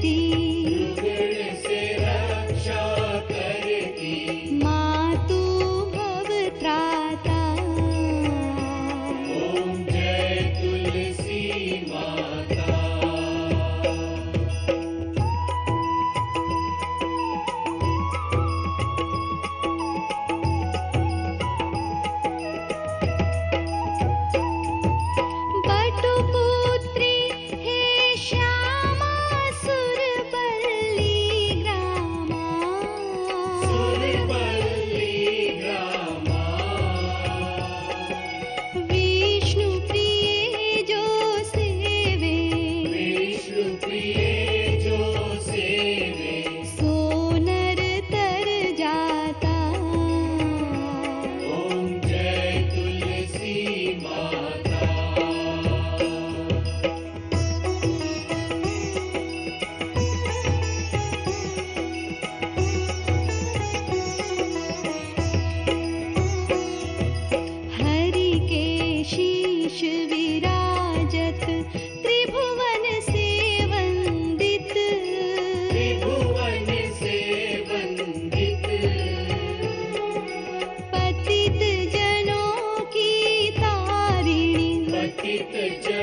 ती வைத்து